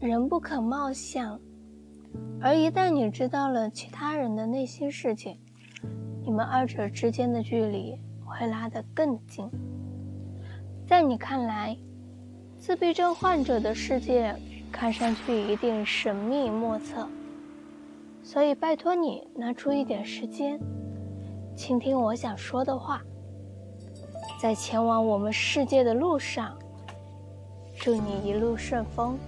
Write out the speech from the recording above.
人不可貌相而一旦你知道了其他人的内心世界你们二者之间的距离会拉得更近。在你看来自闭症患者的世界看上去一定神秘莫测所以拜托你拿出一点时间倾听我想说的话。在前往我们世界的路上祝你一路顺风。